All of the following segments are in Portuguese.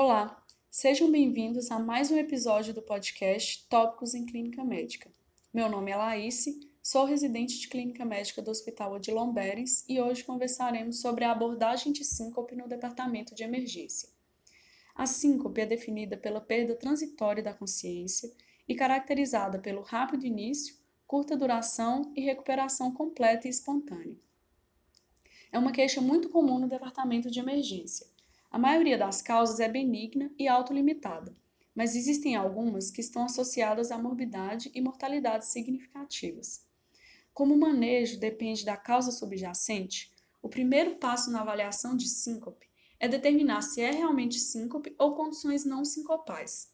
Olá, sejam bem-vindos a mais um episódio do podcast Tópicos em Clínica Médica. Meu nome é Laíse, sou residente de Clínica Médica do Hospital Odilon Berens e hoje conversaremos sobre a abordagem de síncope no departamento de emergência. A síncope é definida pela perda transitória da consciência e caracterizada pelo rápido início, curta duração e recuperação completa e espontânea. É uma queixa muito comum no departamento de emergência. A maioria das causas é benigna e autolimitada, mas existem algumas que estão associadas a morbidade e mortalidade significativas. Como o manejo depende da causa subjacente, o primeiro passo na avaliação de síncope é determinar se é realmente síncope ou condições não sincopais.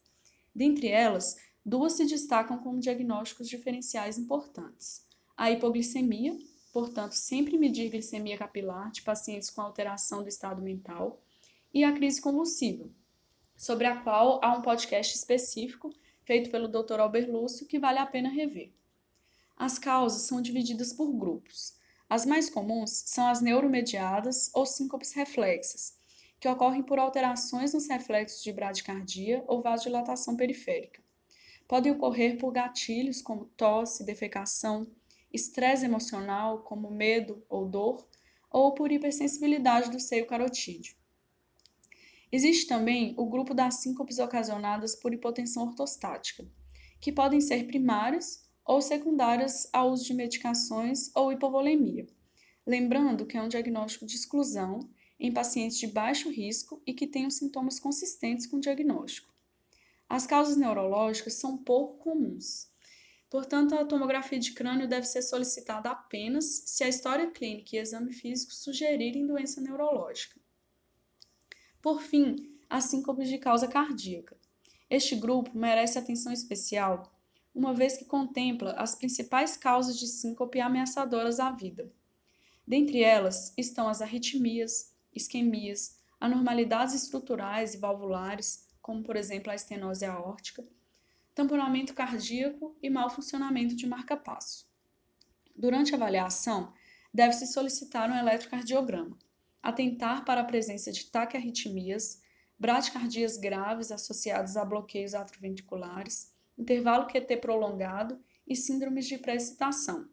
Dentre elas, duas se destacam como diagnósticos diferenciais importantes: a hipoglicemia, portanto, sempre medir glicemia capilar de pacientes com alteração do estado mental, e a crise convulsiva, sobre a qual há um podcast específico feito pelo Dr. Albert Lúcio que vale a pena rever. As causas são divididas por grupos. As mais comuns são as neuromediadas ou síncopes reflexas, que ocorrem por alterações nos reflexos de bradicardia ou vasodilatação periférica. Podem ocorrer por gatilhos como tosse, defecação, estresse emocional, como medo ou dor, ou por hipersensibilidade do seio carotídeo. Existe também o grupo das síncopes ocasionadas por hipotensão ortostática, que podem ser primárias ou secundárias ao uso de medicações ou hipovolemia. Lembrando que é um diagnóstico de exclusão em pacientes de baixo risco e que tenham sintomas consistentes com o diagnóstico. As causas neurológicas são pouco comuns. Portanto, a tomografia de crânio deve ser solicitada apenas se a história clínica e exame físico sugerirem doença neurológica. Por fim, as síncopes de causa cardíaca. Este grupo merece atenção especial, uma vez que contempla as principais causas de síncope ameaçadoras à vida. Dentre elas estão as arritmias, isquemias, anormalidades estruturais e valvulares, como por exemplo a estenose aórtica, tamponamento cardíaco e mau funcionamento de marca-passo. Durante a avaliação, deve-se solicitar um eletrocardiograma atentar para a presença de taquiarritmias, bradicardias graves associadas a bloqueios atroventriculares, intervalo QT prolongado e síndromes de pré-excitação.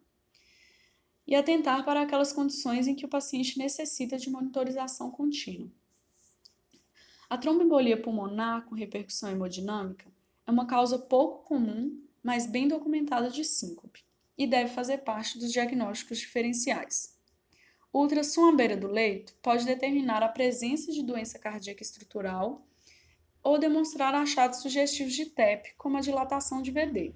E atentar para aquelas condições em que o paciente necessita de monitorização contínua. A tromboembolia pulmonar com repercussão hemodinâmica é uma causa pouco comum, mas bem documentada de síncope, e deve fazer parte dos diagnósticos diferenciais. O ultrassom à beira do leito pode determinar a presença de doença cardíaca estrutural ou demonstrar achados sugestivos de TEP, como a dilatação de VD,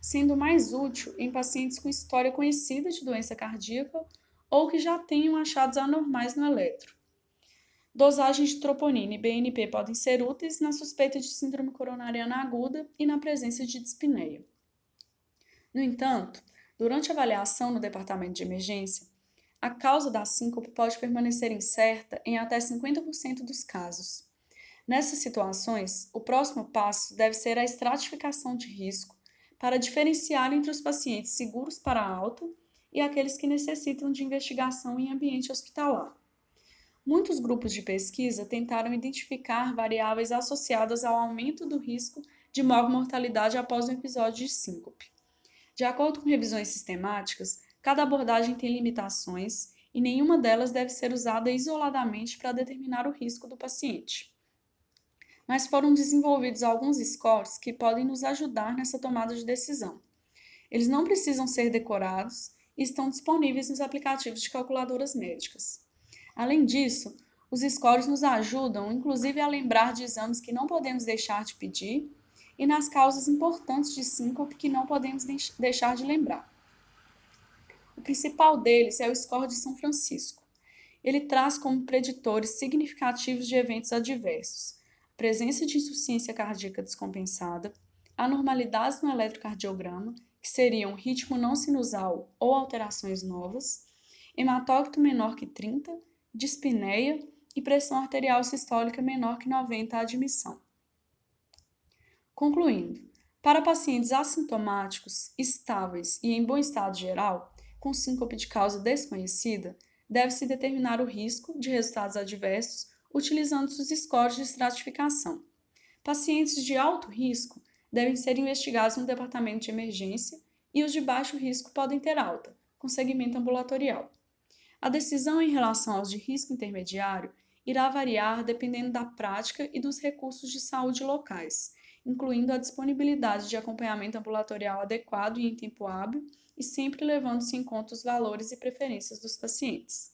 sendo mais útil em pacientes com história conhecida de doença cardíaca ou que já tenham achados anormais no eletro. Dosagens de troponina e BNP podem ser úteis na suspeita de síndrome coronariana aguda e na presença de dispneia. No entanto, durante a avaliação no departamento de emergência, a causa da síncope pode permanecer incerta em até 50% dos casos. Nessas situações, o próximo passo deve ser a estratificação de risco para diferenciar entre os pacientes seguros para alta e aqueles que necessitam de investigação em ambiente hospitalar. Muitos grupos de pesquisa tentaram identificar variáveis associadas ao aumento do risco de mortalidade após um episódio de síncope. De acordo com revisões sistemáticas, Cada abordagem tem limitações e nenhuma delas deve ser usada isoladamente para determinar o risco do paciente. Mas foram desenvolvidos alguns scores que podem nos ajudar nessa tomada de decisão. Eles não precisam ser decorados e estão disponíveis nos aplicativos de calculadoras médicas. Além disso, os scores nos ajudam, inclusive, a lembrar de exames que não podemos deixar de pedir e nas causas importantes de síncope que não podemos deixar de lembrar. O principal deles é o score de São Francisco. Ele traz como preditores significativos de eventos adversos a presença de insuficiência cardíaca descompensada, anormalidades no eletrocardiograma, que seriam ritmo não sinusal ou alterações novas, hematócrito menor que 30, dispneia e pressão arterial sistólica menor que 90 à admissão. Concluindo, para pacientes assintomáticos, estáveis e em bom estado geral, com síncope de causa desconhecida, deve-se determinar o risco de resultados adversos utilizando os scores de estratificação. Pacientes de alto risco devem ser investigados no departamento de emergência e os de baixo risco podem ter alta, com segmento ambulatorial. A decisão em relação aos de risco intermediário irá variar dependendo da prática e dos recursos de saúde locais, incluindo a disponibilidade de acompanhamento ambulatorial adequado e em tempo hábil e sempre levando-se em conta os valores e preferências dos pacientes.